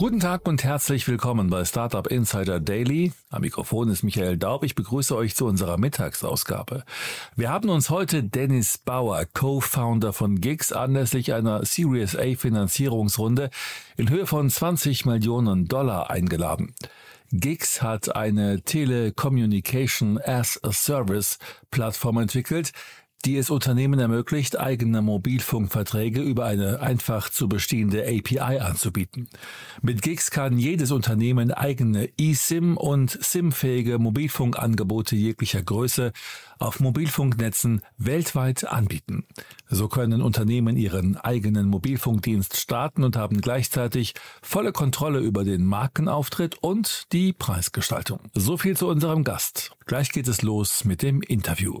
Guten Tag und herzlich willkommen bei Startup Insider Daily. Am Mikrofon ist Michael Daub. Ich begrüße euch zu unserer Mittagsausgabe. Wir haben uns heute Dennis Bauer, Co-Founder von Gigs, anlässlich einer Series A Finanzierungsrunde in Höhe von 20 Millionen Dollar eingeladen. Gigs hat eine Telecommunication as a Service Plattform entwickelt, die es Unternehmen ermöglicht, eigene Mobilfunkverträge über eine einfach zu bestehende API anzubieten. Mit Gigs kann jedes Unternehmen eigene eSIM und SIM-fähige Mobilfunkangebote jeglicher Größe auf Mobilfunknetzen weltweit anbieten. So können Unternehmen ihren eigenen Mobilfunkdienst starten und haben gleichzeitig volle Kontrolle über den Markenauftritt und die Preisgestaltung. So viel zu unserem Gast. Gleich geht es los mit dem Interview.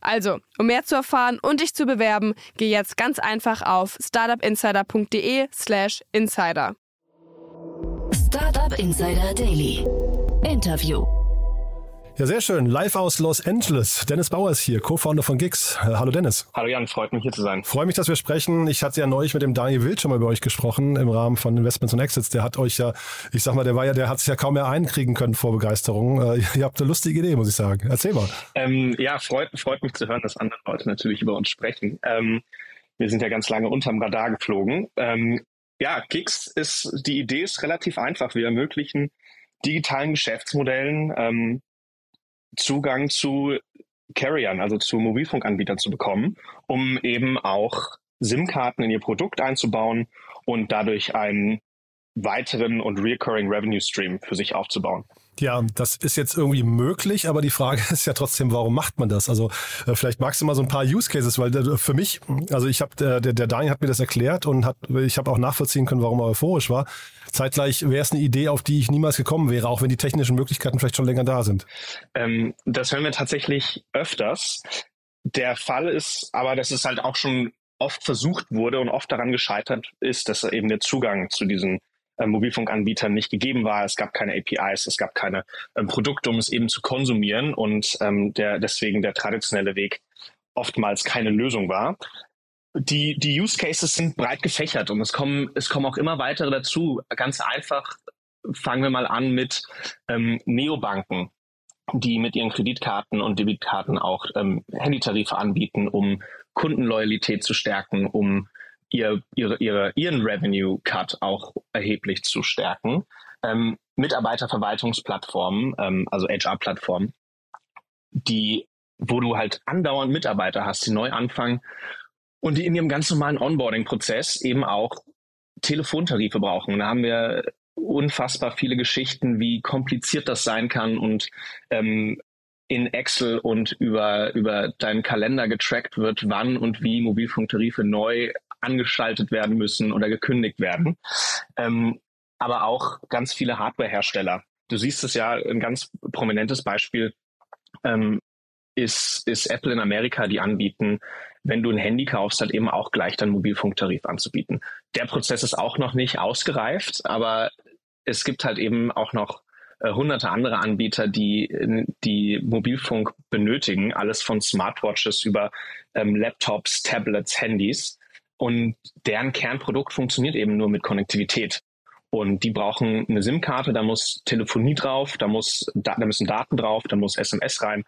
Also, um mehr zu erfahren und dich zu bewerben, geh jetzt ganz einfach auf startupinsider.de/slash insider. Startup Insider Daily. Interview. Ja, sehr schön. Live aus Los Angeles. Dennis Bauer ist hier, Co-Founder von Gigs. Äh, hallo Dennis. Hallo Jan, freut mich hier zu sein. Freue mich, dass wir sprechen. Ich hatte ja neulich mit dem Daniel Wild schon mal über euch gesprochen im Rahmen von Investments und Exits. Der hat euch ja, ich sag mal, der war ja, der hat sich ja kaum mehr einkriegen können vor Begeisterung. Äh, ihr habt eine lustige Idee, muss ich sagen. Erzähl mal. Ähm, ja, freut, freut mich zu hören, dass andere Leute natürlich über uns sprechen. Ähm, wir sind ja ganz lange unterm Radar geflogen. Ähm, ja, Gigs ist, die Idee ist relativ einfach. Wir ermöglichen digitalen Geschäftsmodellen ähm, Zugang zu Carriern, also zu Mobilfunkanbietern zu bekommen, um eben auch SIM-Karten in ihr Produkt einzubauen und dadurch einen weiteren und recurring Revenue Stream für sich aufzubauen. Ja, das ist jetzt irgendwie möglich, aber die Frage ist ja trotzdem, warum macht man das? Also äh, vielleicht magst du mal so ein paar Use Cases, weil äh, für mich, also ich habe der, der Daniel hat mir das erklärt und hat, ich habe auch nachvollziehen können, warum er euphorisch war. Zeitgleich wäre es eine Idee, auf die ich niemals gekommen wäre, auch wenn die technischen Möglichkeiten vielleicht schon länger da sind. Ähm, das hören wir tatsächlich öfters. Der Fall ist aber, dass es halt auch schon oft versucht wurde und oft daran gescheitert ist, dass eben der Zugang zu diesen äh, Mobilfunkanbietern nicht gegeben war. Es gab keine APIs, es gab keine ähm, Produkte, um es eben zu konsumieren und ähm, der, deswegen der traditionelle Weg oftmals keine Lösung war. Die, die Use Cases sind breit gefächert und es kommen, es kommen auch immer weitere dazu. Ganz einfach fangen wir mal an mit ähm, Neobanken, die mit ihren Kreditkarten und Debitkarten auch ähm, Handytarife anbieten, um Kundenloyalität zu stärken, um ihr, ihre, ihre, ihren Revenue Cut auch erheblich zu stärken. Ähm, Mitarbeiterverwaltungsplattformen, ähm, also HR-Plattformen, die, wo du halt andauernd Mitarbeiter hast, die neu anfangen und die in ihrem ganz normalen Onboarding-Prozess eben auch Telefontarife brauchen. Da haben wir unfassbar viele Geschichten, wie kompliziert das sein kann und ähm, in Excel und über, über deinen Kalender getrackt wird, wann und wie Mobilfunktarife neu angeschaltet werden müssen oder gekündigt werden. Ähm, aber auch ganz viele Hardwarehersteller. Du siehst es ja, ein ganz prominentes Beispiel ähm, ist, ist Apple in Amerika, die anbieten, wenn du ein Handy kaufst, halt eben auch gleich deinen Mobilfunktarif anzubieten. Der Prozess ist auch noch nicht ausgereift, aber es gibt halt eben auch noch äh, hunderte andere Anbieter, die, die Mobilfunk benötigen, alles von Smartwatches über ähm, Laptops, Tablets, Handys. Und deren Kernprodukt funktioniert eben nur mit Konnektivität. Und die brauchen eine SIM-Karte, da muss Telefonie drauf, da, muss, da, da müssen Daten drauf, da muss SMS rein.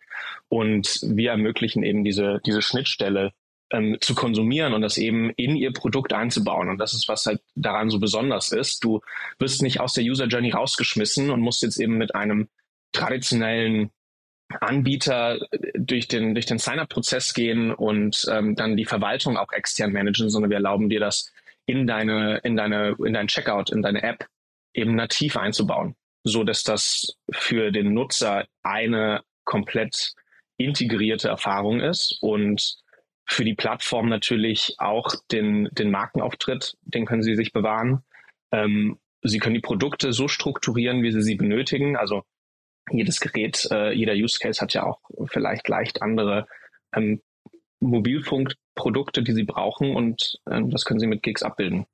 Und wir ermöglichen eben diese, diese Schnittstelle ähm, zu konsumieren und das eben in ihr Produkt einzubauen. Und das ist, was halt daran so besonders ist. Du wirst nicht aus der User Journey rausgeschmissen und musst jetzt eben mit einem traditionellen Anbieter durch den, durch den Sign-up-Prozess gehen und ähm, dann die Verwaltung auch extern managen, sondern wir erlauben dir das in deine, in deine, in dein Checkout, in deine App eben nativ einzubauen, so dass das für den Nutzer eine komplett integrierte Erfahrung ist und für die Plattform natürlich auch den, den Markenauftritt, den können Sie sich bewahren. Ähm, Sie können die Produkte so strukturieren, wie Sie sie benötigen. Also jedes Gerät, äh, jeder Use Case hat ja auch vielleicht leicht andere ähm, Mobilfunkprodukte, die Sie brauchen und ähm, das können Sie mit Gigs abbilden.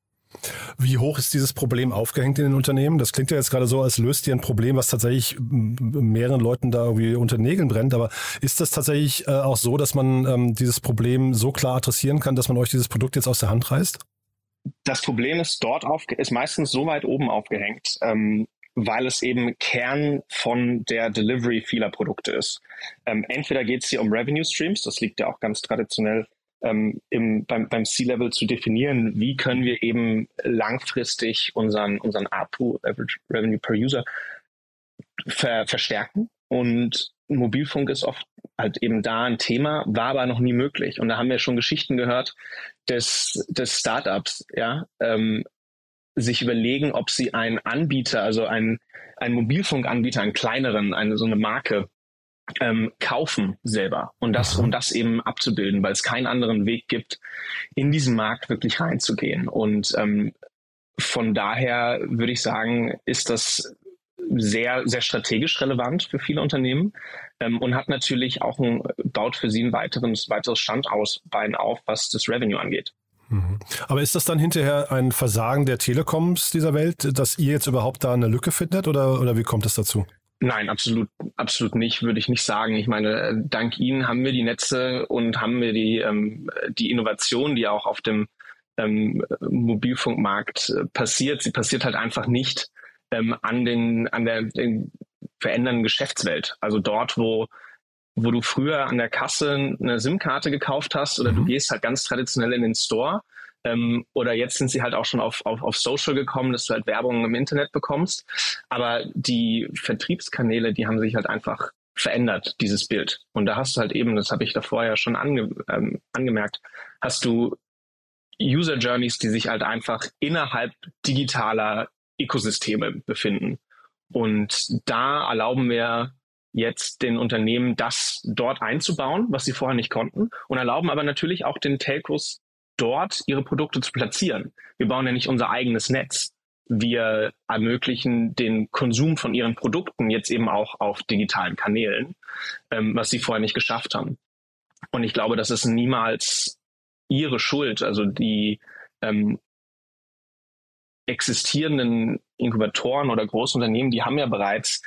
Wie hoch ist dieses Problem aufgehängt in den Unternehmen? Das klingt ja jetzt gerade so, als löst ihr ein Problem, was tatsächlich mehreren Leuten da irgendwie unter den Nägeln brennt. Aber ist das tatsächlich äh, auch so, dass man ähm, dieses Problem so klar adressieren kann, dass man euch dieses Produkt jetzt aus der Hand reißt? Das Problem ist dort auf, ist meistens so weit oben aufgehängt, ähm, weil es eben Kern von der Delivery vieler Produkte ist. Ähm, entweder geht es hier um Revenue Streams, das liegt ja auch ganz traditionell ähm, im, beim, beim C-Level zu definieren, wie können wir eben langfristig unseren, unseren ARPU, Average Revenue per User, ver, verstärken. Und Mobilfunk ist oft halt eben da ein Thema, war aber noch nie möglich. Und da haben wir schon Geschichten gehört des, des Startups, ja, ähm, sich überlegen, ob sie einen Anbieter, also einen, einen Mobilfunkanbieter, einen kleineren, eine so eine Marke ähm, kaufen selber und das, um das eben abzubilden, weil es keinen anderen Weg gibt, in diesen Markt wirklich reinzugehen. Und ähm, von daher würde ich sagen, ist das sehr, sehr strategisch relevant für viele Unternehmen ähm, und hat natürlich auch ein, baut für sie ein weiteres, weiteres Standausbein auf, was das Revenue angeht. Mhm. Aber ist das dann hinterher ein Versagen der Telekoms dieser Welt, dass ihr jetzt überhaupt da eine Lücke findet oder, oder wie kommt es dazu? Nein, absolut, absolut nicht, würde ich nicht sagen. Ich meine, dank Ihnen haben wir die Netze und haben wir die, ähm, die Innovation, die auch auf dem ähm, Mobilfunkmarkt äh, passiert. Sie passiert halt einfach nicht ähm, an den, an der den verändernden Geschäftswelt. Also dort, wo wo du früher an der Kasse eine SIM-Karte gekauft hast oder mhm. du gehst halt ganz traditionell in den Store ähm, oder jetzt sind sie halt auch schon auf, auf, auf Social gekommen, dass du halt Werbung im Internet bekommst. Aber die Vertriebskanäle, die haben sich halt einfach verändert, dieses Bild. Und da hast du halt eben, das habe ich davor ja schon ange, ähm, angemerkt, hast du User Journeys, die sich halt einfach innerhalb digitaler Ökosysteme befinden. Und da erlauben wir jetzt den Unternehmen das dort einzubauen, was sie vorher nicht konnten und erlauben aber natürlich auch den Telcos dort ihre Produkte zu platzieren. Wir bauen ja nicht unser eigenes Netz. Wir ermöglichen den Konsum von ihren Produkten jetzt eben auch auf digitalen Kanälen, ähm, was sie vorher nicht geschafft haben. Und ich glaube, das ist niemals ihre Schuld. Also die ähm, existierenden Inkubatoren oder Großunternehmen, die haben ja bereits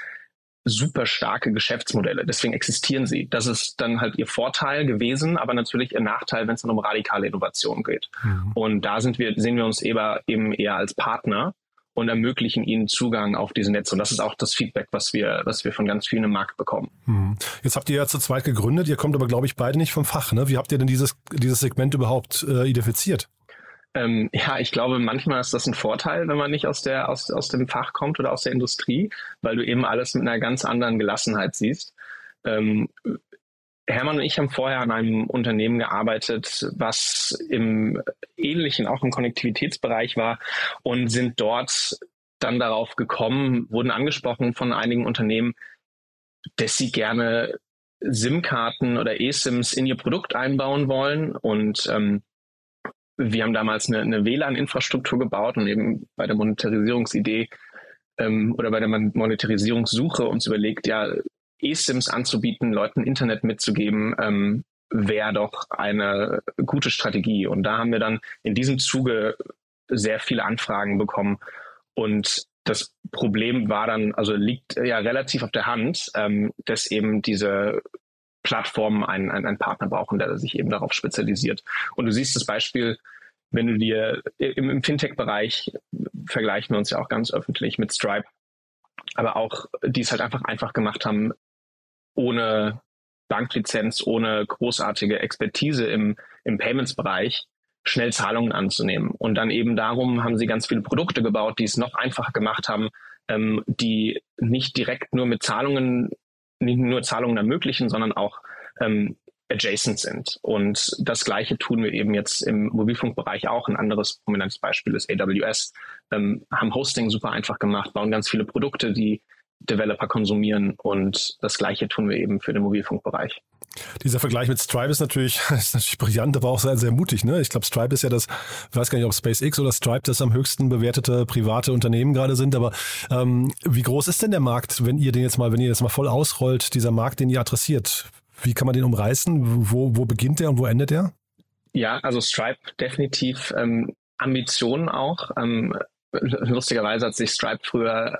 super starke Geschäftsmodelle. Deswegen existieren sie. Das ist dann halt ihr Vorteil gewesen, aber natürlich ihr Nachteil, wenn es dann um radikale Innovation geht. Mhm. Und da sind wir, sehen wir uns eben eher als Partner und ermöglichen ihnen Zugang auf diese Netze. Und das ist auch das Feedback, was wir, was wir von ganz vielen im Markt bekommen. Mhm. Jetzt habt ihr ja zu zweit gegründet. Ihr kommt aber, glaube ich, beide nicht vom Fach. Ne? Wie habt ihr denn dieses, dieses Segment überhaupt äh, identifiziert? Ähm, ja, ich glaube, manchmal ist das ein Vorteil, wenn man nicht aus der aus, aus dem Fach kommt oder aus der Industrie, weil du eben alles mit einer ganz anderen Gelassenheit siehst. Ähm, Hermann und ich haben vorher an einem Unternehmen gearbeitet, was im ähnlichen, auch im Konnektivitätsbereich war und sind dort dann darauf gekommen, wurden angesprochen von einigen Unternehmen, dass sie gerne SIM-Karten oder eSIMs in ihr Produkt einbauen wollen und ähm, wir haben damals eine, eine WLAN-Infrastruktur gebaut und eben bei der Monetarisierungsidee ähm, oder bei der Monetarisierungssuche uns überlegt, ja, eSIMs anzubieten, Leuten Internet mitzugeben, ähm, wäre doch eine gute Strategie. Und da haben wir dann in diesem Zuge sehr viele Anfragen bekommen. Und das Problem war dann, also liegt ja relativ auf der Hand, ähm, dass eben diese Plattformen einen, einen, einen Partner brauchen, der sich eben darauf spezialisiert. Und du siehst das Beispiel, wenn du dir im, im Fintech-Bereich vergleichen wir uns ja auch ganz öffentlich mit Stripe, aber auch die es halt einfach einfach gemacht haben, ohne Banklizenz, ohne großartige Expertise im, im Payments-Bereich schnell Zahlungen anzunehmen. Und dann eben darum haben sie ganz viele Produkte gebaut, die es noch einfacher gemacht haben, ähm, die nicht direkt nur mit Zahlungen, nicht nur Zahlungen ermöglichen, sondern auch ähm, adjacent sind. Und das Gleiche tun wir eben jetzt im Mobilfunkbereich auch. Ein anderes prominentes Beispiel ist AWS. Ähm, haben Hosting super einfach gemacht, bauen ganz viele Produkte, die Developer konsumieren und das Gleiche tun wir eben für den Mobilfunkbereich. Dieser Vergleich mit Stripe ist natürlich, ist natürlich brillant, aber auch sehr, sehr mutig. Ne? Ich glaube, Stripe ist ja das, ich weiß gar nicht, ob SpaceX oder Stripe das am höchsten bewertete private Unternehmen gerade sind, aber ähm, wie groß ist denn der Markt, wenn ihr den jetzt mal, wenn ihr das mal voll ausrollt, dieser Markt, den ihr adressiert? Wie kann man den umreißen? Wo, wo beginnt der und wo endet der? Ja, also Stripe definitiv ähm, Ambitionen auch. Ähm, lustigerweise hat sich Stripe früher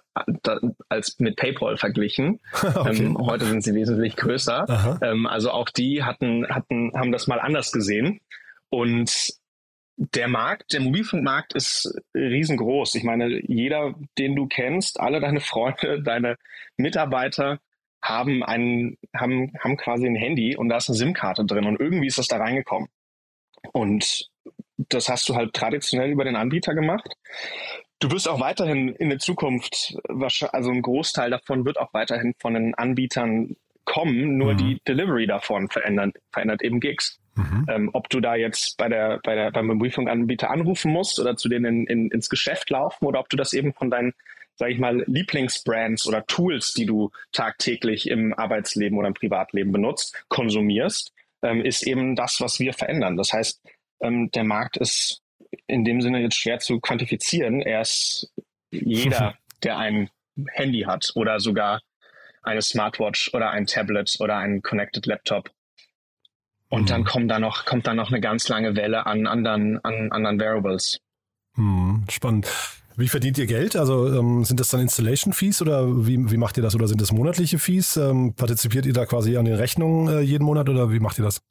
als mit PayPal verglichen. okay. ähm, heute sind sie wesentlich größer. Ähm, also auch die hatten, hatten, haben das mal anders gesehen. Und der Markt, der Mobilfunkmarkt ist riesengroß. Ich meine, jeder, den du kennst, alle deine Freunde, deine Mitarbeiter haben einen, haben, haben quasi ein Handy und da ist eine SIM-Karte drin und irgendwie ist das da reingekommen. Und das hast du halt traditionell über den Anbieter gemacht. Du wirst auch weiterhin in der Zukunft, also ein Großteil davon wird auch weiterhin von den Anbietern kommen, nur mhm. die Delivery davon verändert, verändert eben Gigs. Mhm. Ähm, ob du da jetzt bei der, bei der, beim Mobilfunkanbieter anrufen musst oder zu denen in, in, ins Geschäft laufen oder ob du das eben von deinen, sage ich mal, Lieblingsbrands oder Tools, die du tagtäglich im Arbeitsleben oder im Privatleben benutzt, konsumierst, ähm, ist eben das, was wir verändern. Das heißt, ähm, der Markt ist in dem Sinne jetzt schwer zu quantifizieren. Er ist jeder, der ein Handy hat oder sogar eine Smartwatch oder ein Tablet oder ein Connected Laptop. Und mhm. dann kommt da noch, kommt da noch eine ganz lange Welle an anderen, an anderen Variables. Mhm, spannend. Wie verdient ihr Geld? Also ähm, sind das dann Installation Fees oder wie, wie macht ihr das? Oder sind das monatliche Fees? Ähm, partizipiert ihr da quasi an den Rechnungen äh, jeden Monat oder wie macht ihr das?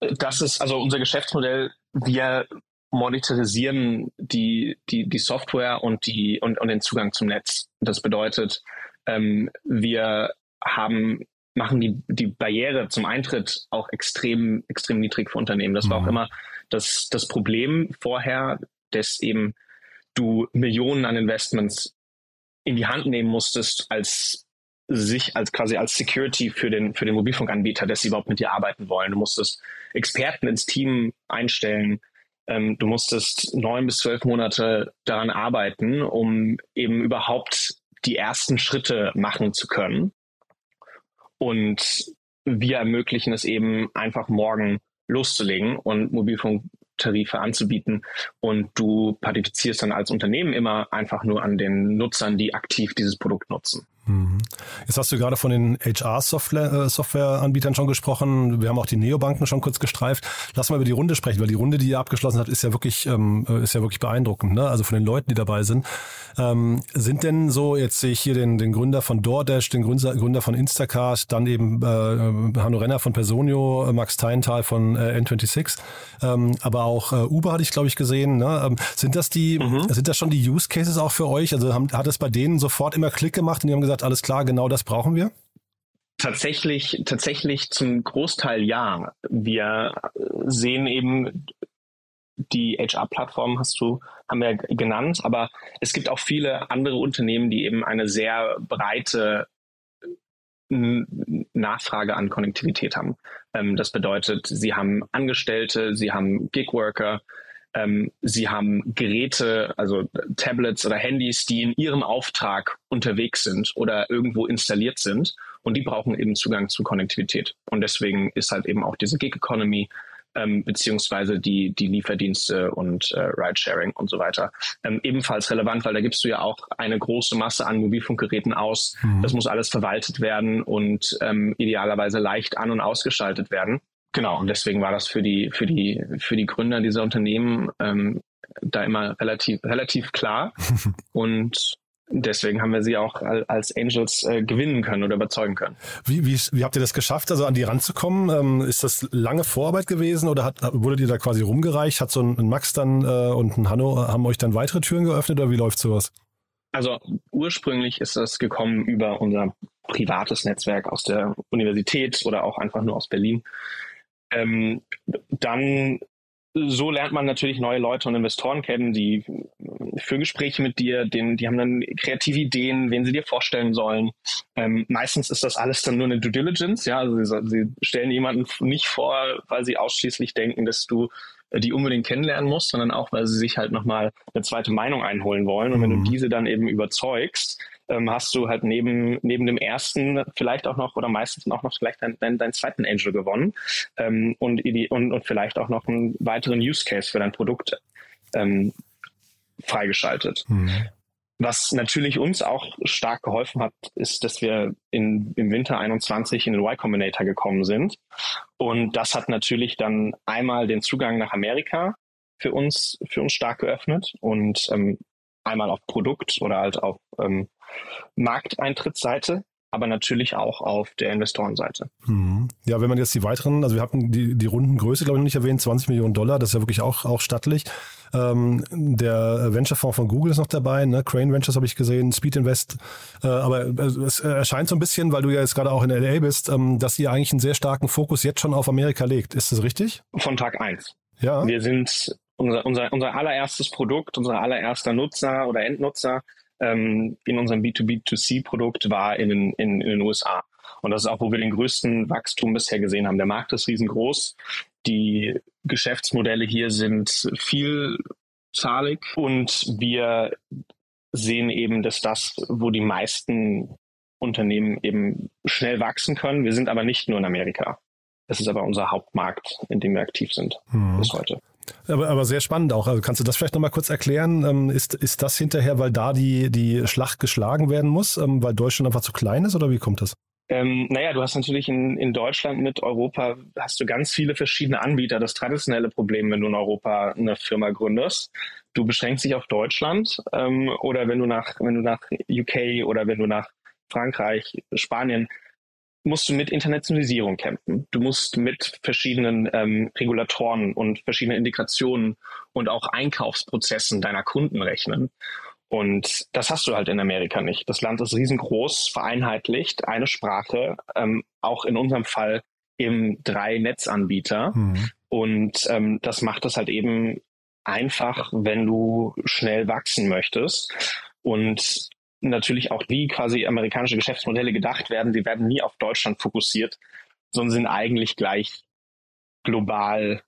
Das ist also unser Geschäftsmodell. Wir monetarisieren die, die, die Software und, die, und, und den Zugang zum Netz. Das bedeutet, ähm, wir haben, machen die, die Barriere zum Eintritt auch extrem, extrem niedrig für Unternehmen. Das war auch mhm. immer das, das Problem vorher, dass eben du Millionen an Investments in die Hand nehmen musstest als sich als quasi als Security für den, für den Mobilfunkanbieter, dass sie überhaupt mit dir arbeiten wollen. Du musstest Experten ins Team einstellen. Ähm, du musstest neun bis zwölf Monate daran arbeiten, um eben überhaupt die ersten Schritte machen zu können. Und wir ermöglichen es eben einfach morgen loszulegen und Mobilfunktarife anzubieten. Und du partizipierst dann als Unternehmen immer einfach nur an den Nutzern, die aktiv dieses Produkt nutzen. Mhm. Jetzt hast du gerade von den HR-Software-Anbietern schon gesprochen. Wir haben auch die Neobanken schon kurz gestreift. Lass mal über die Runde sprechen, weil die Runde, die ihr abgeschlossen habt, ist ja wirklich, ähm, ist ja wirklich beeindruckend. Ne? Also von den Leuten, die dabei sind. Ähm, sind denn so, jetzt sehe ich hier den, den Gründer von DoorDash, den Gründer, Gründer von Instacart, dann eben äh, Hanno Renner von Personio, Max Teintal von äh, N26, ähm, aber auch äh, Uber hatte ich, glaube ich, gesehen. Ne? Ähm, sind das die, mhm. sind das schon die Use Cases auch für euch? Also haben, hat es bei denen sofort immer Klick gemacht und die haben gesagt, alles klar, genau das brauchen wir? Tatsächlich, tatsächlich zum Großteil ja. Wir sehen eben die HR-Plattform hast du, haben wir genannt, aber es gibt auch viele andere Unternehmen, die eben eine sehr breite Nachfrage an Konnektivität haben. Ähm, das bedeutet, sie haben Angestellte, sie haben Gigworker, ähm, sie haben Geräte, also Tablets oder Handys, die in ihrem Auftrag unterwegs sind oder irgendwo installiert sind und die brauchen eben Zugang zu Konnektivität. Und deswegen ist halt eben auch diese Gig Economy ähm, beziehungsweise die, die Lieferdienste und äh, Ridesharing und so weiter ähm, ebenfalls relevant, weil da gibst du ja auch eine große Masse an Mobilfunkgeräten aus. Mhm. Das muss alles verwaltet werden und ähm, idealerweise leicht an- und ausgeschaltet werden. Genau, und deswegen war das für die, für die, für die Gründer dieser Unternehmen ähm, da immer relativ, relativ klar. und deswegen haben wir sie auch als Angels äh, gewinnen können oder überzeugen können. Wie, wie, wie habt ihr das geschafft, also an die ranzukommen? Ähm, ist das lange Vorarbeit gewesen oder hat, wurdet ihr da quasi rumgereicht? Hat so ein, Max dann äh, und ein Hanno, haben euch dann weitere Türen geöffnet oder wie läuft sowas? Also ursprünglich ist das gekommen über unser privates Netzwerk aus der Universität oder auch einfach nur aus Berlin. Ähm, dann so lernt man natürlich neue Leute und Investoren kennen, die für Gespräche mit dir, den, die haben dann kreative Ideen, wen sie dir vorstellen sollen. Ähm, meistens ist das alles dann nur eine Due Diligence, ja, also sie, sie stellen jemanden nicht vor, weil sie ausschließlich denken, dass du die unbedingt kennenlernen musst, sondern auch, weil sie sich halt nochmal eine zweite Meinung einholen wollen. Und wenn mhm. du diese dann eben überzeugst, ähm, hast du halt neben, neben dem ersten vielleicht auch noch oder meistens auch noch vielleicht deinen dein, dein zweiten Angel gewonnen ähm, und, und, und vielleicht auch noch einen weiteren Use Case für dein Produkt ähm, freigeschaltet. Mhm. Was natürlich uns auch stark geholfen hat, ist, dass wir in, im Winter 21 in den Y Combinator gekommen sind. Und das hat natürlich dann einmal den Zugang nach Amerika für uns, für uns stark geöffnet und ähm, einmal auf Produkt oder halt auf ähm, Markteintrittsseite, aber natürlich auch auf der Investorenseite. Mhm. Ja, wenn man jetzt die weiteren, also wir hatten die, die Rundengröße, glaube ich, noch nicht erwähnt, 20 Millionen Dollar, das ist ja wirklich auch, auch stattlich. Ähm, der Venture-Fonds von Google ist noch dabei, ne? Crane Ventures habe ich gesehen, Speed Invest. Äh, aber es erscheint so ein bisschen, weil du ja jetzt gerade auch in LA bist, ähm, dass ihr eigentlich einen sehr starken Fokus jetzt schon auf Amerika legt. Ist das richtig? Von Tag eins. Ja. Wir sind unser, unser, unser allererstes Produkt, unser allererster Nutzer oder Endnutzer ähm, in unserem B2B2C-Produkt war in den, in, in den USA. Und das ist auch, wo wir den größten Wachstum bisher gesehen haben. Der Markt ist riesengroß. Die Geschäftsmodelle hier sind vielzahlig und wir sehen eben, dass das, wo die meisten Unternehmen eben schnell wachsen können. Wir sind aber nicht nur in Amerika. Das ist aber unser Hauptmarkt, in dem wir aktiv sind mhm. bis heute. Aber, aber sehr spannend auch. Also kannst du das vielleicht nochmal kurz erklären? Ähm, ist, ist das hinterher, weil da die, die Schlacht geschlagen werden muss, ähm, weil Deutschland einfach zu klein ist oder wie kommt das? Ähm, naja, du hast natürlich in, in Deutschland mit Europa, hast du ganz viele verschiedene Anbieter. Das traditionelle Problem, wenn du in Europa eine Firma gründest, du beschränkst dich auf Deutschland ähm, oder wenn du nach, wenn du nach UK oder wenn du nach Frankreich, Spanien, musst du mit Internationalisierung kämpfen. Du musst mit verschiedenen ähm, Regulatoren und verschiedenen Integrationen und auch Einkaufsprozessen deiner Kunden rechnen. Und das hast du halt in Amerika nicht. Das Land ist riesengroß, vereinheitlicht, eine Sprache, ähm, auch in unserem Fall eben drei Netzanbieter. Mhm. Und ähm, das macht es halt eben einfach, wenn du schnell wachsen möchtest. Und natürlich auch, wie quasi amerikanische Geschäftsmodelle gedacht werden. Sie werden nie auf Deutschland fokussiert, sondern sind eigentlich gleich global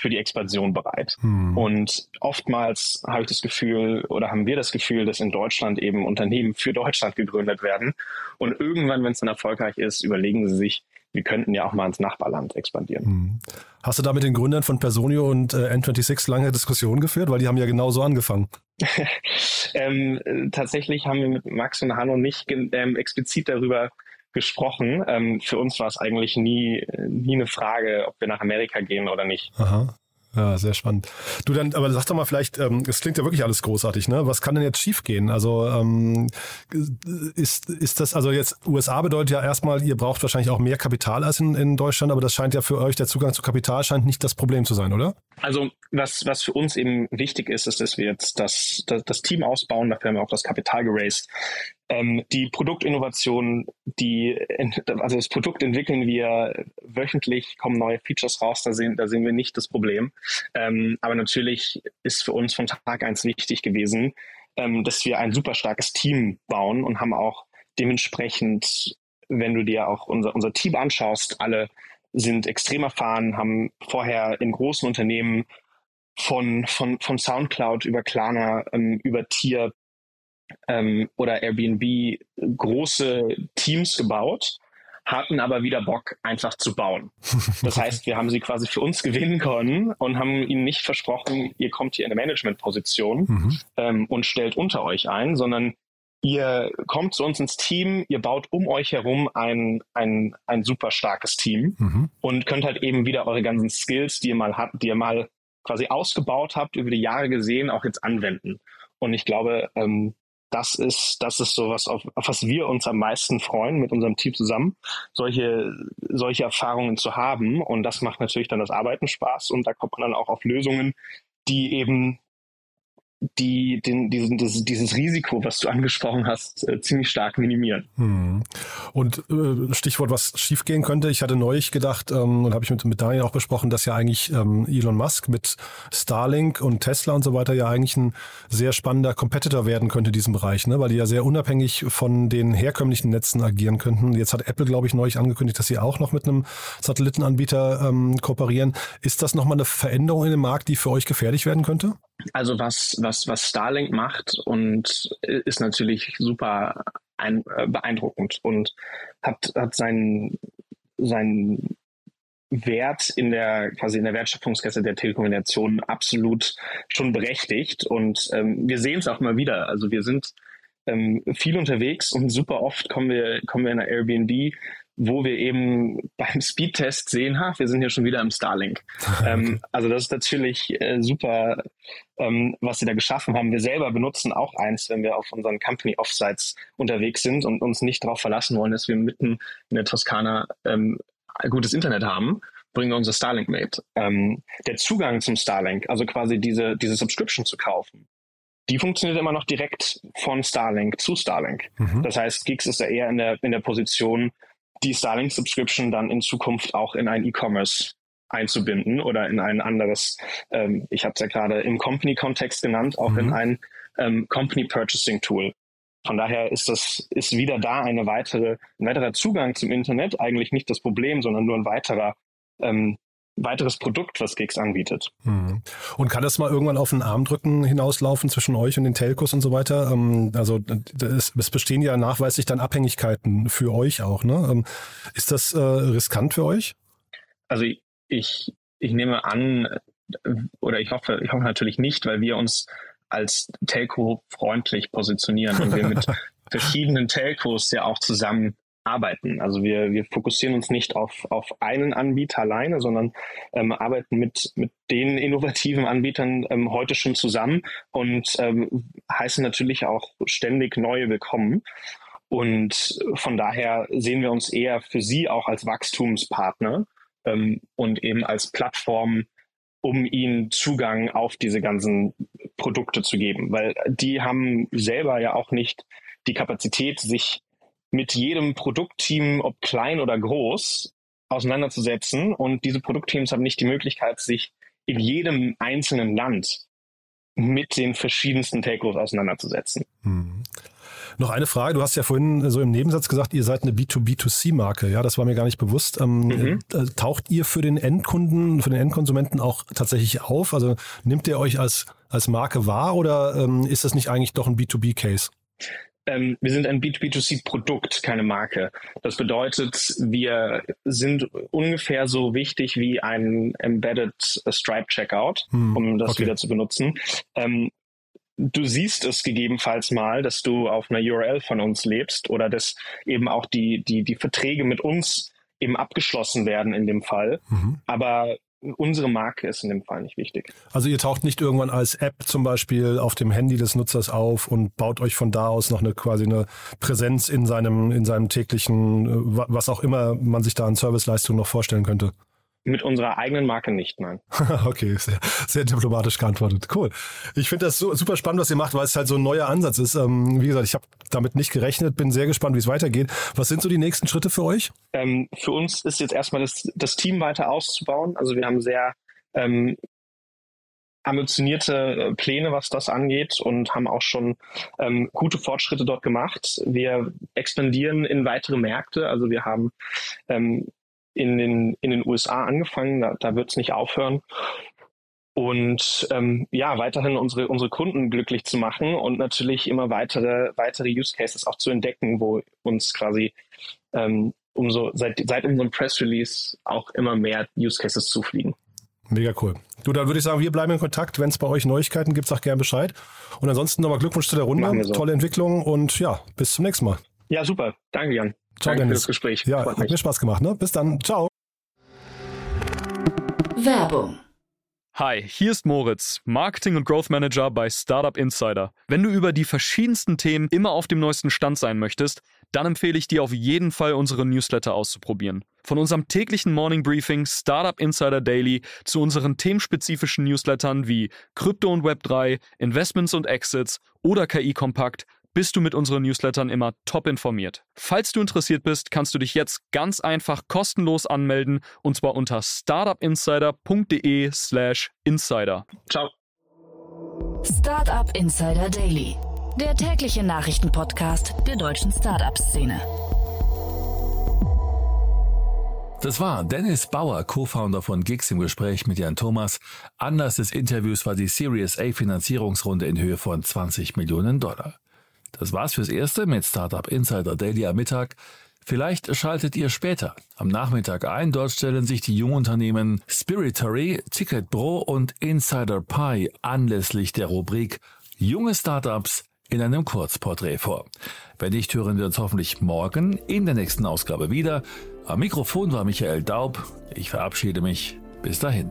für die Expansion bereit. Hm. Und oftmals habe ich das Gefühl oder haben wir das Gefühl, dass in Deutschland eben Unternehmen für Deutschland gegründet werden. Und irgendwann, wenn es dann erfolgreich ist, überlegen sie sich, wir könnten ja auch mal ins Nachbarland expandieren. Hm. Hast du da mit den Gründern von Personio und äh, N26 lange Diskussionen geführt? Weil die haben ja genau so angefangen. ähm, tatsächlich haben wir mit Max und Hanno nicht ähm, explizit darüber gesprochen. Ähm, für uns war es eigentlich nie, nie eine Frage, ob wir nach Amerika gehen oder nicht. Aha. Ja, sehr spannend. Du dann, aber sag doch mal vielleicht, ähm, es klingt ja wirklich alles großartig, ne? Was kann denn jetzt schiefgehen? Also ähm, ist, ist das, also jetzt USA bedeutet ja erstmal, ihr braucht wahrscheinlich auch mehr Kapital als in, in Deutschland, aber das scheint ja für euch, der Zugang zu Kapital scheint nicht das Problem zu sein, oder? Also was, was für uns eben wichtig ist, ist, dass wir jetzt das, das, das Team ausbauen, dafür haben wir auch das Kapital geraced. Ähm, die Produktinnovation, die, also das Produkt entwickeln wir wöchentlich, kommen neue Features raus, da sehen, da sehen wir nicht das Problem. Ähm, aber natürlich ist für uns von Tag eins wichtig gewesen, ähm, dass wir ein super starkes Team bauen und haben auch dementsprechend, wenn du dir auch unser, unser Team anschaust, alle sind extrem erfahren, haben vorher in großen Unternehmen von, von, von Soundcloud über Klarna, ähm, über Tier ähm, oder Airbnb große Teams gebaut, hatten aber wieder Bock, einfach zu bauen. Das heißt, wir haben sie quasi für uns gewinnen können und haben ihnen nicht versprochen, ihr kommt hier in eine Managementposition mhm. ähm, und stellt unter euch ein, sondern ihr kommt zu uns ins Team, ihr baut um euch herum ein, ein, ein super starkes Team mhm. und könnt halt eben wieder eure ganzen Skills, die ihr mal habt, die ihr mal quasi ausgebaut habt, über die Jahre gesehen, auch jetzt anwenden. Und ich glaube, ähm, das ist, das ist sowas, auf, auf was wir uns am meisten freuen mit unserem Team zusammen, solche, solche Erfahrungen zu haben. Und das macht natürlich dann das Arbeiten Spaß und da kommt man dann auch auf Lösungen, die eben die den, diesen, dieses, dieses Risiko, was du angesprochen hast, äh, ziemlich stark minimieren. Hm. Und äh, Stichwort, was schiefgehen könnte. Ich hatte neulich gedacht ähm, und habe ich mit, mit Daniel auch besprochen, dass ja eigentlich ähm, Elon Musk mit Starlink und Tesla und so weiter ja eigentlich ein sehr spannender Competitor werden könnte in diesem Bereich, ne? weil die ja sehr unabhängig von den herkömmlichen Netzen agieren könnten. Jetzt hat Apple, glaube ich, neulich angekündigt, dass sie auch noch mit einem Satellitenanbieter ähm, kooperieren. Ist das nochmal eine Veränderung in dem Markt, die für euch gefährlich werden könnte? Also was, was, was Starlink macht und ist natürlich super ein, äh, beeindruckend und hat, hat seinen, seinen Wert in der quasi in der Wertschöpfungskette der Telekommunikation absolut schon berechtigt und ähm, wir sehen es auch immer wieder. Also wir sind ähm, viel unterwegs und super oft kommen wir kommen wir in einer Airbnb wo wir eben beim Speedtest sehen, ha, wir sind hier schon wieder im Starlink. Ähm, also das ist natürlich äh, super, ähm, was sie da geschaffen haben. Wir selber benutzen auch eins, wenn wir auf unseren Company Offsites unterwegs sind und uns nicht darauf verlassen wollen, dass wir mitten in der Toskana ähm, gutes Internet haben bringen wir unser Starlink mit. Ähm, der Zugang zum Starlink, also quasi diese, diese Subscription zu kaufen, die funktioniert immer noch direkt von Starlink zu Starlink. Mhm. Das heißt, Geeks ist ja eher in der, in der Position, die Starlink Subscription dann in Zukunft auch in ein E-Commerce einzubinden oder in ein anderes, ähm, ich habe es ja gerade im Company-Kontext genannt, auch mhm. in ein ähm, Company Purchasing Tool. Von daher ist das, ist wieder da eine weitere, ein weiterer Zugang zum Internet eigentlich nicht das Problem, sondern nur ein weiterer ähm, weiteres Produkt, was Gigs anbietet. Hm. Und kann das mal irgendwann auf einen Armdrücken hinauslaufen zwischen euch und den Telcos und so weiter? Ähm, also es, es bestehen ja nachweislich dann Abhängigkeiten für euch auch. Ne? Ähm, ist das äh, riskant für euch? Also ich, ich nehme an, oder ich hoffe, ich hoffe natürlich nicht, weil wir uns als Telco freundlich positionieren und wir mit verschiedenen Telcos ja auch zusammen arbeiten. Also wir, wir fokussieren uns nicht auf, auf einen Anbieter alleine, sondern ähm, arbeiten mit, mit den innovativen Anbietern ähm, heute schon zusammen und ähm, heißen natürlich auch ständig neue willkommen. Und von daher sehen wir uns eher für sie auch als Wachstumspartner ähm, und eben als Plattform, um ihnen Zugang auf diese ganzen Produkte zu geben, weil die haben selber ja auch nicht die Kapazität, sich mit jedem Produktteam, ob klein oder groß, auseinanderzusetzen. Und diese Produktteams haben nicht die Möglichkeit, sich in jedem einzelnen Land mit den verschiedensten Telcos auseinanderzusetzen. Hm. Noch eine Frage. Du hast ja vorhin so im Nebensatz gesagt, ihr seid eine B2B2C-Marke. Ja, das war mir gar nicht bewusst. Ähm, mhm. Äh, taucht ihr für den Endkunden, für den Endkonsumenten auch tatsächlich auf? Also nimmt ihr euch als, als Marke wahr oder ähm, ist das nicht eigentlich doch ein B2B-Case? Ähm, wir sind ein B2B2C-Produkt, keine Marke. Das bedeutet, wir sind ungefähr so wichtig wie ein Embedded Stripe Checkout, hm, um das okay. wieder zu benutzen. Ähm, du siehst es gegebenenfalls mal, dass du auf einer URL von uns lebst oder dass eben auch die, die, die Verträge mit uns eben abgeschlossen werden in dem Fall. Mhm. Aber unsere Marke ist in dem Fall nicht wichtig. Also ihr taucht nicht irgendwann als App zum Beispiel auf dem Handy des Nutzers auf und baut euch von da aus noch eine quasi eine Präsenz in seinem, in seinem täglichen, äh, was auch immer man sich da an Serviceleistungen noch vorstellen könnte. Mit unserer eigenen Marke nicht, nein. okay, sehr, sehr diplomatisch geantwortet. Cool. Ich finde das so, super spannend, was ihr macht, weil es halt so ein neuer Ansatz ist. Ähm, wie gesagt, ich habe damit nicht gerechnet, bin sehr gespannt, wie es weitergeht. Was sind so die nächsten Schritte für euch? Ähm, für uns ist jetzt erstmal das, das Team weiter auszubauen. Also wir haben sehr ähm, ambitionierte äh, Pläne, was das angeht und haben auch schon ähm, gute Fortschritte dort gemacht. Wir expandieren in weitere Märkte. Also wir haben ähm, in den, in den USA angefangen, da, da wird es nicht aufhören. Und ähm, ja, weiterhin unsere, unsere Kunden glücklich zu machen und natürlich immer weitere, weitere Use Cases auch zu entdecken, wo uns quasi ähm, umso seit, seit unserem Press Release auch immer mehr Use Cases zufliegen. Mega cool. Du, dann würde ich sagen, wir bleiben in Kontakt. Wenn es bei euch Neuigkeiten gibt, sag gerne Bescheid. Und ansonsten nochmal Glückwunsch zu der Runde. So. Tolle Entwicklung und ja, bis zum nächsten Mal. Ja, super. Danke, Jan. Ciao, Danke Dennis. für das Gespräch. Ja, hat mir Spaß gemacht. Ne? Bis dann. Ciao. Werbung Hi, hier ist Moritz, Marketing und Growth Manager bei Startup Insider. Wenn du über die verschiedensten Themen immer auf dem neuesten Stand sein möchtest, dann empfehle ich dir auf jeden Fall unsere Newsletter auszuprobieren. Von unserem täglichen Morning Briefing Startup Insider Daily zu unseren themenspezifischen Newslettern wie Krypto und Web3, Investments und Exits oder KI Kompakt bist du mit unseren Newslettern immer top informiert. Falls du interessiert bist, kannst du dich jetzt ganz einfach kostenlos anmelden und zwar unter startupinsider.de/slash insider. Ciao. Startup Insider Daily, der tägliche Nachrichtenpodcast der deutschen Startup-Szene. Das war Dennis Bauer, Co-Founder von Gigs im Gespräch mit Jan Thomas. Anlass des Interviews war die Series A Finanzierungsrunde in Höhe von 20 Millionen Dollar. Das war's fürs Erste mit Startup Insider Daily am Mittag. Vielleicht schaltet ihr später am Nachmittag ein. Dort stellen sich die Jungunternehmen Spiritory, Ticket Pro und Insider Pi anlässlich der Rubrik Junge Startups in einem Kurzporträt vor. Wenn nicht, hören wir uns hoffentlich morgen in der nächsten Ausgabe wieder. Am Mikrofon war Michael Daub. Ich verabschiede mich. Bis dahin.